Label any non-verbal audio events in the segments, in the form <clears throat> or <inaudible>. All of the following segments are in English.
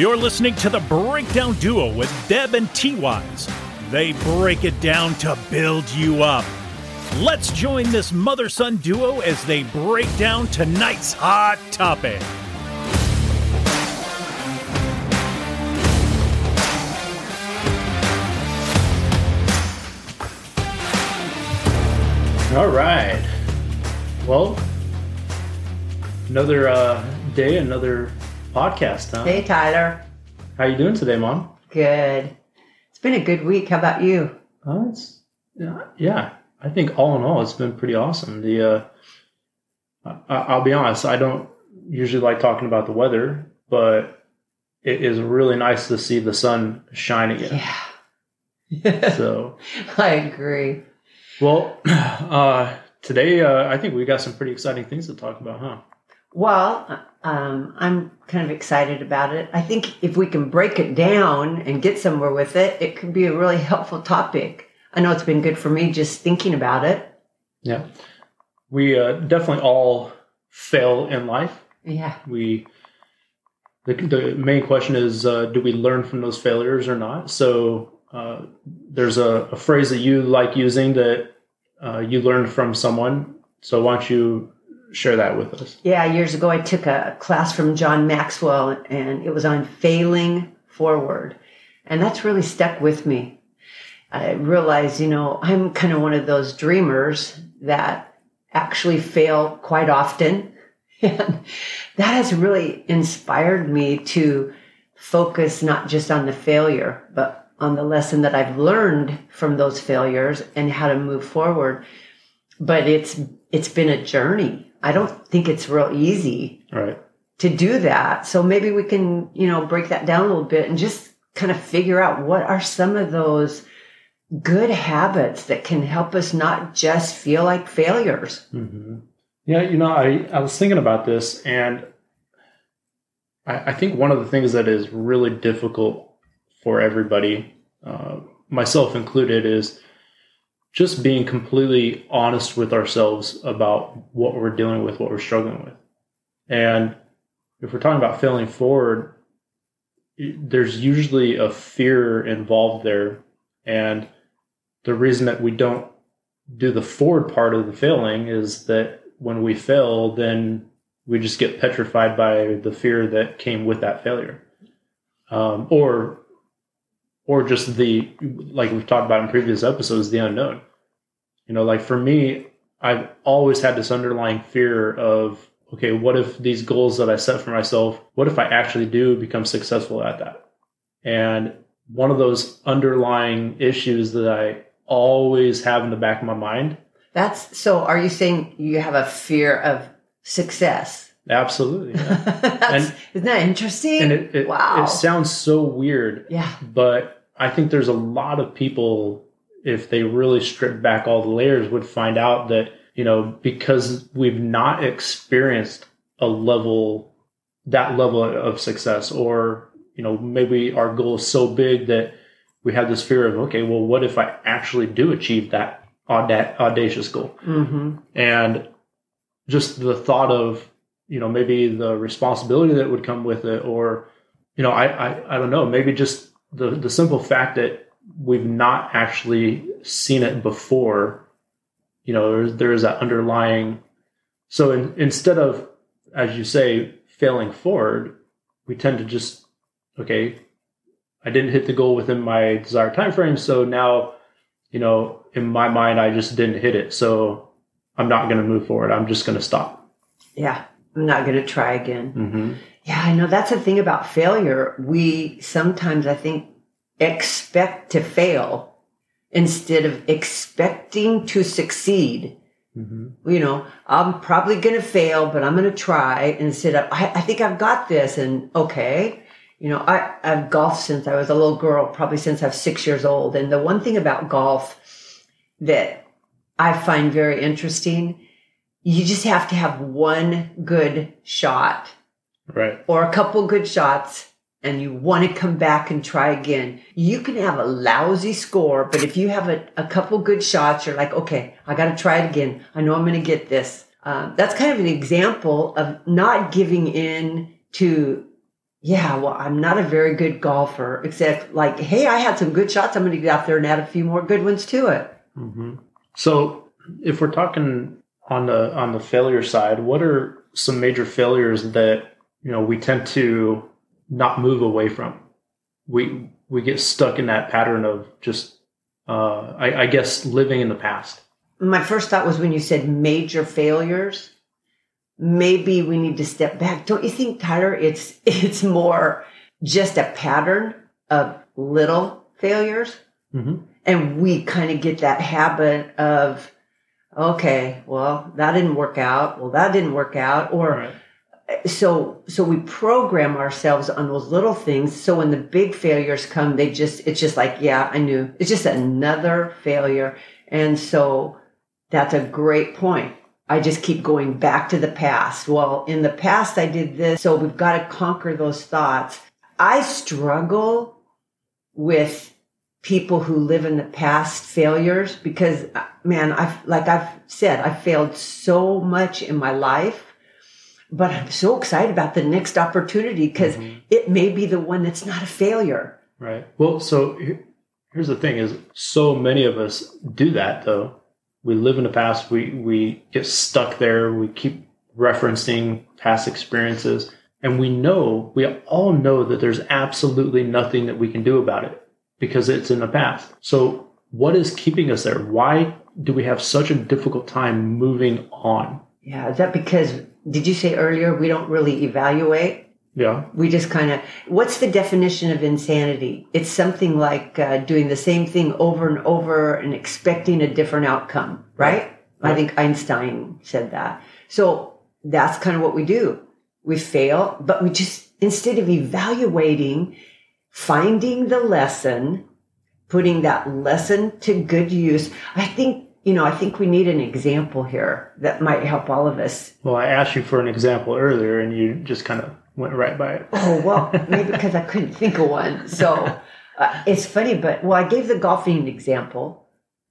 You're listening to the Breakdown Duo with Deb and T Wise. They break it down to build you up. Let's join this mother son duo as they break down tonight's hot topic. All right. Well, another uh, day, another podcast, huh? Hey, Tyler. How you doing today, Mom? Good. It's been a good week. How about you? Oh, it's yeah, yeah. I think all in all, it's been pretty awesome. The uh, I, I'll be honest, I don't usually like talking about the weather, but it is really nice to see the sun shine again. Yeah. <laughs> So, <laughs> I agree. well, <clears throat> uh, today uh, I think we got some pretty exciting things to talk about, huh? Well, um, I'm kind of excited about it. I think if we can break it down and get somewhere with it, it could be a really helpful topic. I know it's been good for me just thinking about it. Yeah, we uh, definitely all fail in life. Yeah. we the, the main question is uh, do we learn from those failures or not so uh, there's a, a phrase that you like using that uh, you learned from someone so why don't you share that with us Yeah, years ago I took a class from John Maxwell and it was on failing forward. And that's really stuck with me. I realized, you know, I'm kind of one of those dreamers that actually fail quite often. <laughs> And that has really inspired me to focus not just on the failure, but on the lesson that I've learned from those failures and how to move forward. But it's it's been a journey. I don't think it's real easy right to do that. So maybe we can, you know, break that down a little bit and just kind of figure out what are some of those good habits that can help us not just feel like failures. hmm yeah you know I, I was thinking about this and I, I think one of the things that is really difficult for everybody uh, myself included is just being completely honest with ourselves about what we're dealing with, what we're struggling with. And if we're talking about failing forward, there's usually a fear involved there. And the reason that we don't do the forward part of the failing is that when we fail, then we just get petrified by the fear that came with that failure. Um, or or just the like we've talked about in previous episodes the unknown you know like for me i've always had this underlying fear of okay what if these goals that i set for myself what if i actually do become successful at that and one of those underlying issues that i always have in the back of my mind That's so are you saying you have a fear of success? absolutely yeah. <laughs> That's, And- isn't that interesting? and it, it, wow. it sounds so weird yeah. but I think there's a lot of people, if they really strip back all the layers, would find out that, you know, because we've not experienced a level, that level of success, or, you know, maybe our goal is so big that we have this fear of, okay, well, what if I actually do achieve that auda- audacious goal? hmm and just the thought of you know maybe the responsibility that would come with it or you know i i, I don't know maybe just the the simple fact that we've not actually seen it before you know there's, there's that underlying so in, instead of as you say failing forward we tend to just okay i didn't hit the goal within my desired time frame so now you know in my mind i just didn't hit it so i'm not going to move forward i'm just going to stop Yeah. I'm not going to try again. mm-hmm. Yeah, I know that's the thing about failure. We sometimes, I think, expect to fail instead of expecting to succeed. Mm-hmm. You know, I'm probably going to fail, but I'm going to try instead of, I, I think I've got this. And okay, you know, I, I've golfed since I was a little girl, probably since I was six years old. And the one thing about golf that I find very interesting, you just have to have one good shot right or a couple good shots and you want to come back and try again. You can have a lousy score, but if you have a, a couple good shots, you're like, okay, I got to try it again. I know I'm going to get this. Um, that's kind of an example of not giving in to yeah, well, I'm not a very good golfer, except like, hey, I had some good shots. I'm going to get out there and add a few more good ones to it. Mm-hmm. So, if we're talking on the on the failure side, what are some major failures that you know we tend to not move away from? We we get stuck in that pattern of just, uh, I, I guess, living in the past. My first thought was when you said major failures maybe we need to step back. Don't you think, Tyler? It's it's more just a pattern of little failures, mm-hmm. and we kind of get that habit of, okay, well that didn't work out. Well, that didn't work out, or. Right. So, so we program ourselves on those little things. So when the big failures come, they just, it's just like, yeah, I knew it's just another failure. And so that's a great point I just keep going back to the past. Well, in the past, I did this. So we've got to conquer those thoughts. I struggle with people who live in the past failures because man, I've, like I've said, I've failed so much in my life, but I'm so excited about the next opportunity because mm-hmm. it may be the one that's not a failure. Right. Well, so here's the thing is so many of us do that though we live in the past. We we get stuck there. We keep referencing past experiences, and we know we all know that there's absolutely nothing that we can do about it because it's in the past. So what is keeping us there? Why do we have such a difficult time moving on? Yeah, is that because did you say earlier we don't really evaluate? Yeah. We just kind of, what's the definition of insanity? It's something like uh, doing the same thing over and over and expecting a different outcome, right? right? I think Einstein said that. So that's kind of what we do. We fail, but we just, instead of evaluating, finding the lesson, putting that lesson to good use, I think you know, I think we need an example here that might help all of us. Well, I asked you for an example earlier and you just kind of went right by it. oh well, maybe because I couldn't think of one. So uh, it's funny, but well, I gave the golfing example,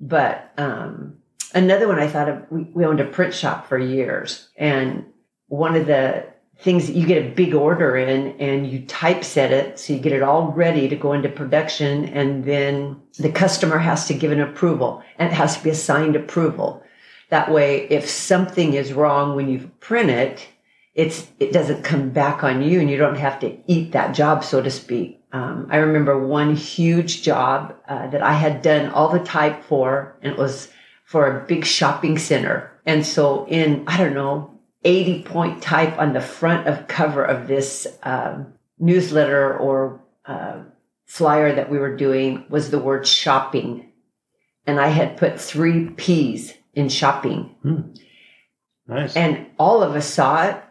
but um, another one I thought of. We, we owned a print shop for years, and one of the things that you get a big order in and you typeset it so you get it all ready to go into production and then the customer has to give an approval and it has to be a signed approval. That way if something is wrong when you print it it's it doesn't come back on you and you don't have to eat that job so to speak. Um, i remember one huge job uh, that i had done all the type for and it was for a big shopping center. And so in i don't know 80 point type on the front of cover of this um, newsletter or uh, flyer that we were doing was the word shopping and i had put three p's in shopping hmm. nice and all of us saw it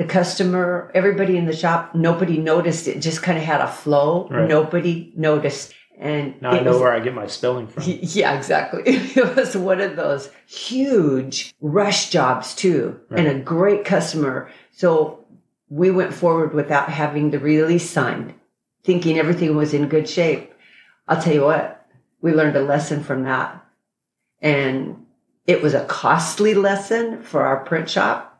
the customer, everybody in the shop, nobody noticed. It just kind of had a flow. Right. Nobody noticed. And now I know was, where I get my spelling from. <laughs> Yeah, exactly. <laughs> It was one of those huge rush jobs too, right. and a great customer. So we went forward without having the release signed, thinking everything was in good shape. I'll tell you what, we learned a lesson from that. And it was a costly lesson for our print shop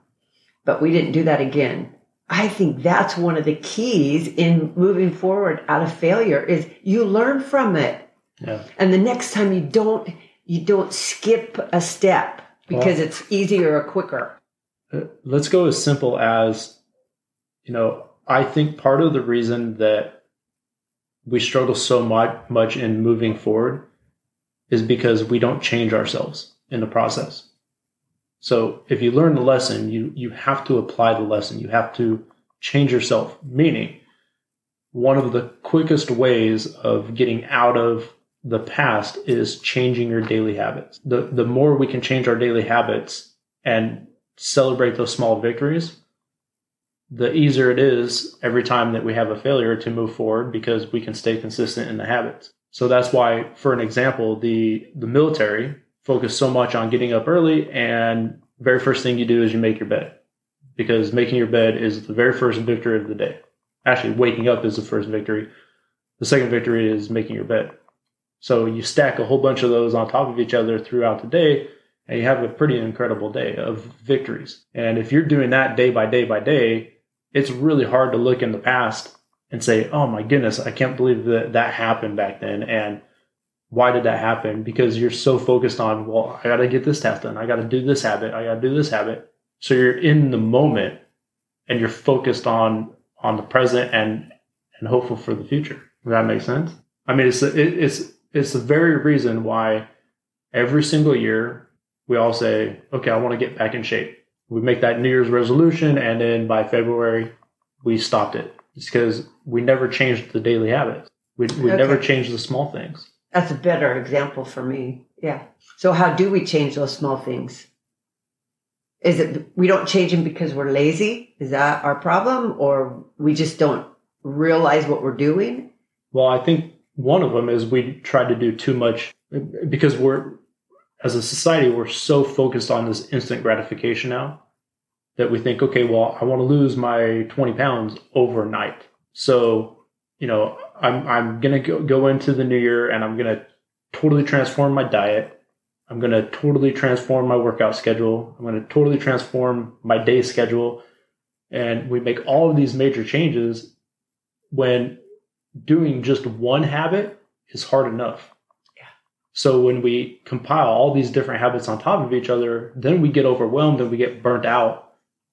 but we didn't do that again. I think that's one of the keys in moving forward out of failure is you learn from it. Yeah. And the next time you don't you don't skip a step because well, it's easier or quicker. Uh, let's go as simple as you know, I think part of the reason that we struggle so much much in moving forward is because we don't change ourselves in the process. So if you learn the lesson, you you have to apply the lesson. You have to change yourself. Meaning, one of the quickest ways of getting out of the past is changing your daily habits. The the more we can change our daily habits and celebrate those small victories, the easier it is every time that we have a failure to move forward because we can stay consistent in the habits. So that's why, for an example, the the military focus so much on getting up early and very first thing you do is you make your bed because making your bed is the very first victory of the day. Actually, waking up is the first victory. The second victory is making your bed. So you stack a whole bunch of those on top of each other throughout the day and you have a pretty incredible day of victories. And if you're doing that day by day by day, it's really hard to look in the past and say, "Oh my goodness, I can't believe that that happened back then." And why did that happen? Because you're so focused on, well, I got to get this task done. I got to do this habit. I got to do this habit. So you're in the moment and you're focused on on the present and and hopeful for the future. Does that make sense? I mean, it's it, it's it's the very reason why every single year we all say, okay, I want to get back in shape. We make that New Year's resolution, and then by February we stopped it. It's because we never changed the daily habits. We we Okay. never changed the small things. That's a better example for me. Yeah. So how do we change those small things? Is it we don't change them because we're lazy? Is that our problem, or we just don't realize what we're doing? Well, I think one of them is we try to do too much because we're, as a society, we're so focused on this instant gratification now that we think, okay, well, I want to lose my 20 pounds overnight. So, you know, I'm, I'm going to go, go into the new year and I'm going to totally transform my diet. I'm going to totally transform my workout schedule. I'm going to totally transform my day schedule. And we make all of these major changes when doing just one habit is hard enough. Yeah. So when we compile all these different habits on top of each other, then we get overwhelmed and we get burnt out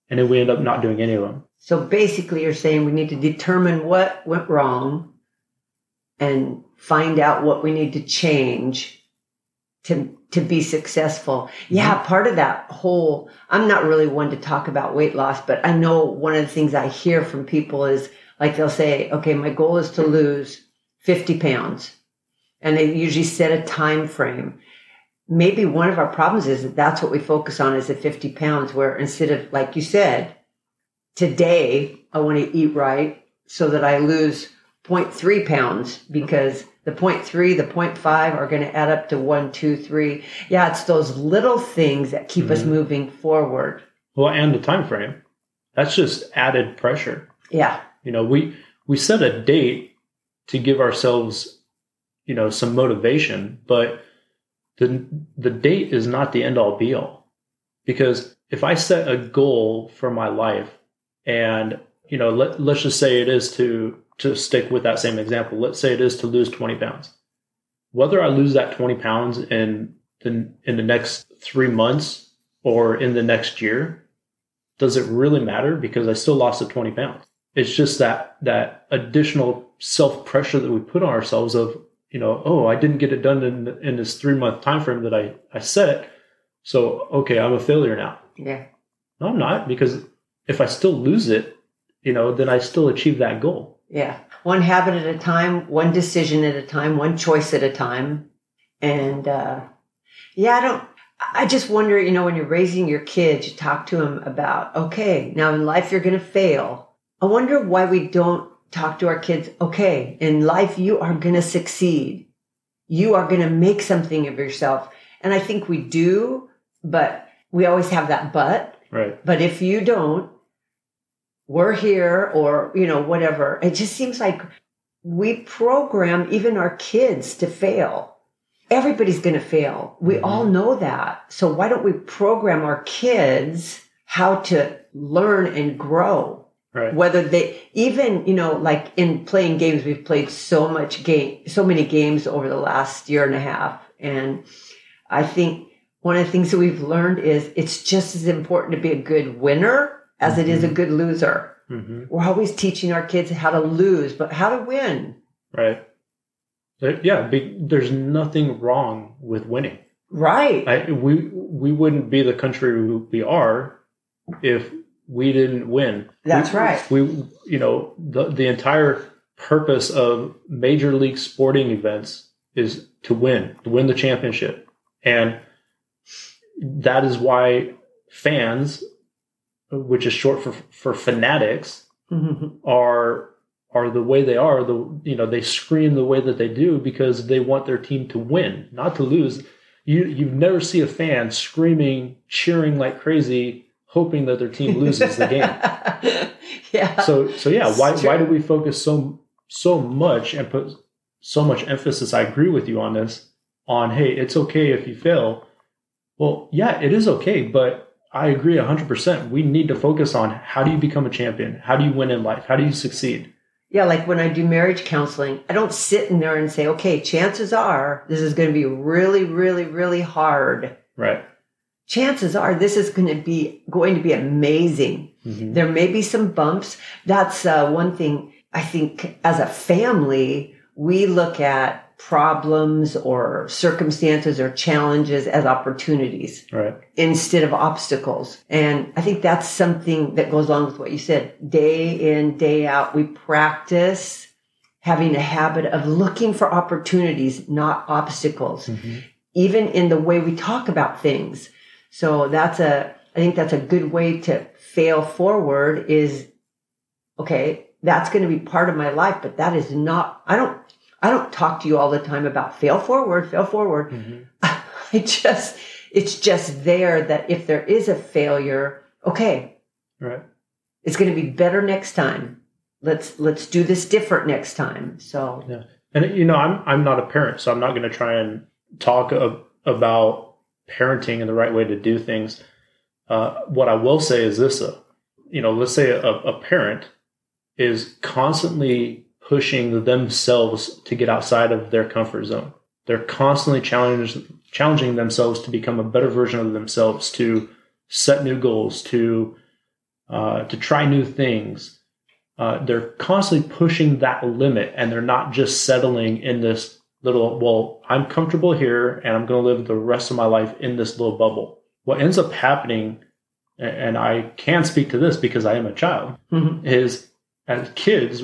and then we end up not doing any of them. So basically, you're saying we need to determine what went wrong and find out what we need to change to to be successful. Yeah, mm-hmm. part of that whole I'm not really one to talk about weight loss, but I know one of the things I hear from people is like they'll say, "Okay, my goal is to lose 50 pounds." And they usually set a time frame. Maybe one of our problems is that that's what we focus on is the 50 pounds where instead of like you said, today I want to eat right so that I lose 0.3 pounds because the 0.3, the 0.5 are going to add up to one, two, three. Yeah, it's those little things that keep us Mhm. moving forward. Well, and the time frame. That's just added pressure. Yeah. You know, we we set a date to give ourselves, you know, some motivation, but the the date is not the end all be all. Because if I set a goal for my life and, you know, let, let's just say it is to to stick with that same example. Let's say it is to lose 20 pounds. Whether I lose that 20 pounds in the, in the next 3 months or in the next year, does it really matter because I still lost the 20 pounds? It's just that that additional self pressure that we put on ourselves of you know oh I didn't get it done in in this three month time frame that I I set, so okay I'm a failure now. Yeah. No, I'm not because if I still lose it, you know then I still achieve that goal. Yeah. One habit at a time, one decision at a time, one choice at a time. And uh, yeah, I don't, I just wonder, you know, when you're raising your kids, you talk to them about, okay, now in life you're going to fail. I wonder why we don't talk to our kids, okay, in life you are going to succeed. You are going to make something of yourself. And I think we do, but we always have that but. Right. But if you don't, we're here or, you know, whatever. It just seems like we program even our kids to fail. Everybody's going to fail. We Mhm. all know that. So why don't we program our kids how to learn and grow? Right. Whether they even, you know, like in playing games, we've played so much game, so many games over the last year and a half. And I think one of the things that we've learned is it's just as important to be a good winner as it is a good loser. hmm We're always teaching our kids how to lose, but how to win. Right. Yeah. There's nothing wrong with winning. Right. I, we we wouldn't be the country we are if we didn't win. That's We- right. We you know the the entire purpose of major league sporting events is to win, to win the championship, and that is why fans, which is short for for fanatics, mm-hmm. are are the way they are the you know they scream the way that they do because they want their team to win not to lose. You you never see a fan screaming cheering like crazy hoping that their team loses the game. <laughs> Yeah. so so yeah why It's why do we focus so so much and put so much emphasis i agree with you on this on hey it's okay if you fail. Well yeah it is okay but I agree 100%. We need to focus on how do you become a champion? How do you win in life? How do you succeed? Yeah, like when I do marriage counseling, I don't sit in there and say, okay, chances are this is going to be really, really, really hard. Right. Chances are this is going to be going to be amazing. Mhm. There may be some bumps. That's uh, one thing I think as a family, we look at problems or circumstances or challenges as opportunities Right. instead of obstacles. And I think that's something that goes along with what you said. Day in, day out, we practice having a habit of looking for opportunities, not obstacles, Mhm. even in the way we talk about things. So that's a, I think that's a good way to fail forward is, okay, that's going to be part of my life, but that is not, I don't, I don't talk to you all the time about fail forward, fail forward. Mhm. <laughs> I just, it's just there that if there is a failure, okay, Right. it's going to be better next time. Let's, let's do this different next time. So yeah. And you know, I'm I'm not a parent, so I'm not going to try and talk a, about parenting and the right way to do things. Uh, what I will say is this: uh, you know, let's say a, a parent is constantly pushing themselves to get outside of their comfort zone. They're constantly challenging themselves to become a better version of themselves, to set new goals, to uh, to try new things uh, they're constantly pushing that limit and they're not just settling in this little well i'm comfortable here and i'm going to live the rest of my life in this little bubble what ends up happening and i can speak to this because i am a child mhm. is as kids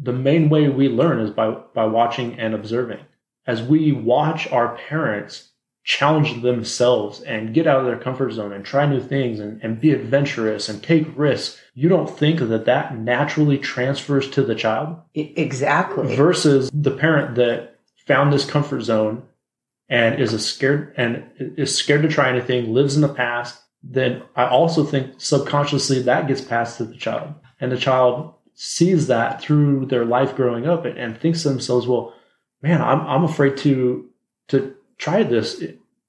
the main way we learn is by by watching and observing. As we watch our parents challenge themselves and get out of their comfort zone and try new things and, and be adventurous and take risks you don't think that that naturally transfers to the child? Exactly. versus the parent that found this comfort zone and is a scared and is scared to try anything lives in the past then i also think subconsciously that gets passed to the child. And the child sees that through their life growing up and, and thinks to themselves well man i'm, I'm afraid to to try this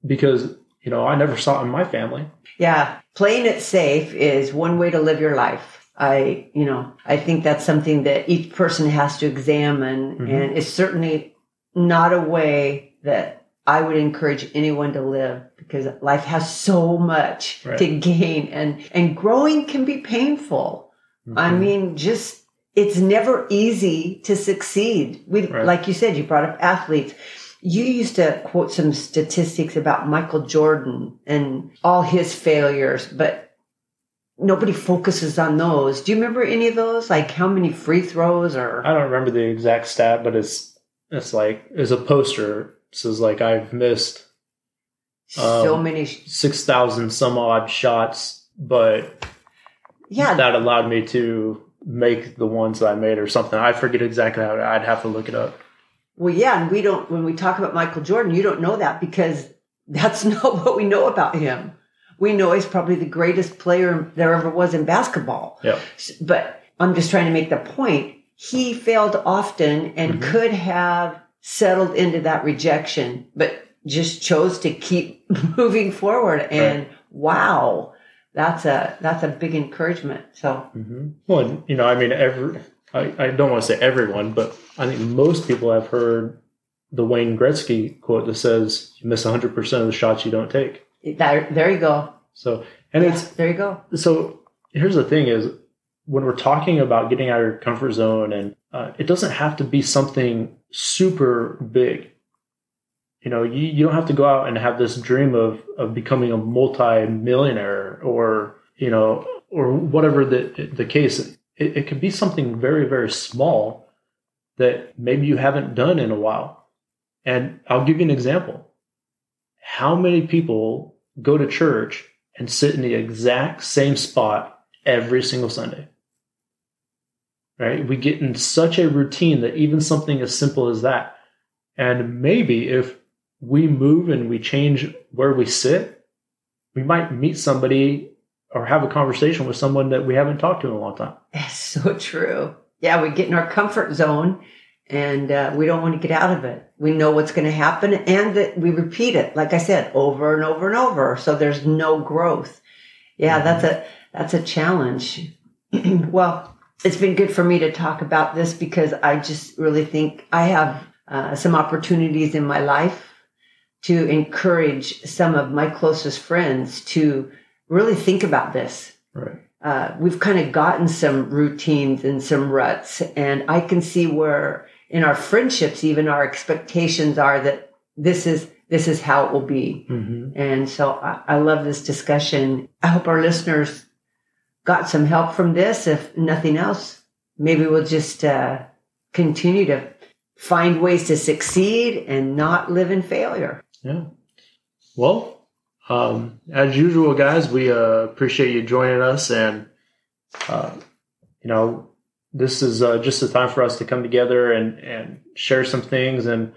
because you know i never saw it in my family Yeah, playing it safe is one way to live your life. I, you know, I think that's something that each person has to examine, Mhm. and it's certainly not a way that I would encourage anyone to live because life has so much Right. to gain, and and growing can be painful. I Mhm. mean, just it's never easy to succeed. We, Right. like you said, you brought up athletes. You used to quote some statistics about Michael Jordan and all his failures, but nobody focuses on those. Do you remember any of those? Like how many free throws or I don't remember the exact stat, but it's it's like it's a poster. It says like I've missed so um, many? six thousand some odd shots, but Yeah, that allowed me to make the ones that I made or something. I forget exactly how. I'd have to look it up. Well, yeah, and we don't, when we talk about Michael Jordan, you don't know that because <laughs> that's not what we know about him. We know he's probably the greatest player there ever was in basketball. Yeah, But I'm just trying to make the point. He failed often and Mhm. could have settled into that rejection, but just chose to keep <laughs> moving forward. And wow, that's a, that's a big encouragement. So hmm well, you know, I mean, every I, I don't want to say everyone, but I think most people have heard the Wayne Gretzky quote that says, "You miss 100 percent of the shots you don't take." there, there you go. So, and it's there you go. so here's the thing is when we're talking about getting out of your comfort zone and uh, it doesn't have to be something super big you know you, you don't have to go out and have this dream of of becoming a multi-millionaire or you know or whatever the the case it, it could be something very very small that maybe you haven't done in a while and i'll give you an example how many people go to church and sit in the exact same spot every single Sunday. Right? We get in such a routine that even something as simple as that. And maybe if we move and we change where we sit, we might meet somebody or have a conversation with someone that we haven't talked to in a long time. That's <laughs> so true. Yeah, we get in our comfort zone and uh, we don't want to get out of it. We know what's going to happen and that we repeat it, like I said, over and over and over. So there's no growth. Yeah, that's a that's a challenge. <clears throat> well, it's been good for me to talk about this because I just really think I have uh, some opportunities in my life to encourage some of my closest friends to really think about this. Right. Uh, we've kind of gotten some routines and some ruts, and I can see where in our friendships, even our expectations are that this is this is how it will be. Mm-hmm. And so I, I love this discussion. I hope our listeners got some help from this. If nothing else, maybe we'll just uh, continue to find ways to succeed and not live in failure. Yeah. Well, um, as usual, guys, we uh, appreciate you joining us, and uh, you know, this is uh, just a time for us to come together and and share some things, and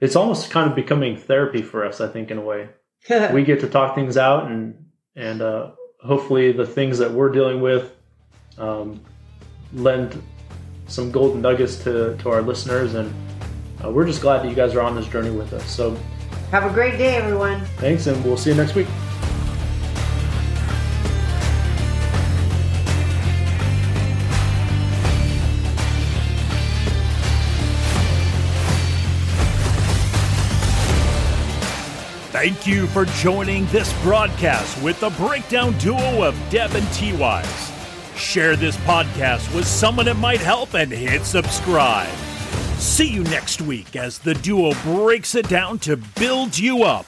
it's almost kind of becoming therapy for us. I think in a way, <laughs> we get to talk things out, and and uh, hopefully the things that we're dealing with um, lend some golden nuggets to to our listeners, and uh, we're just glad that you guys are on this journey with us. So. Have a great day, everyone. Thanks, and we'll see you next week. Thank you for joining this broadcast with the breakdown duo of Deb and T Wise. Share this podcast with someone it might help and hit subscribe. See you next week as the duo breaks it down to build you up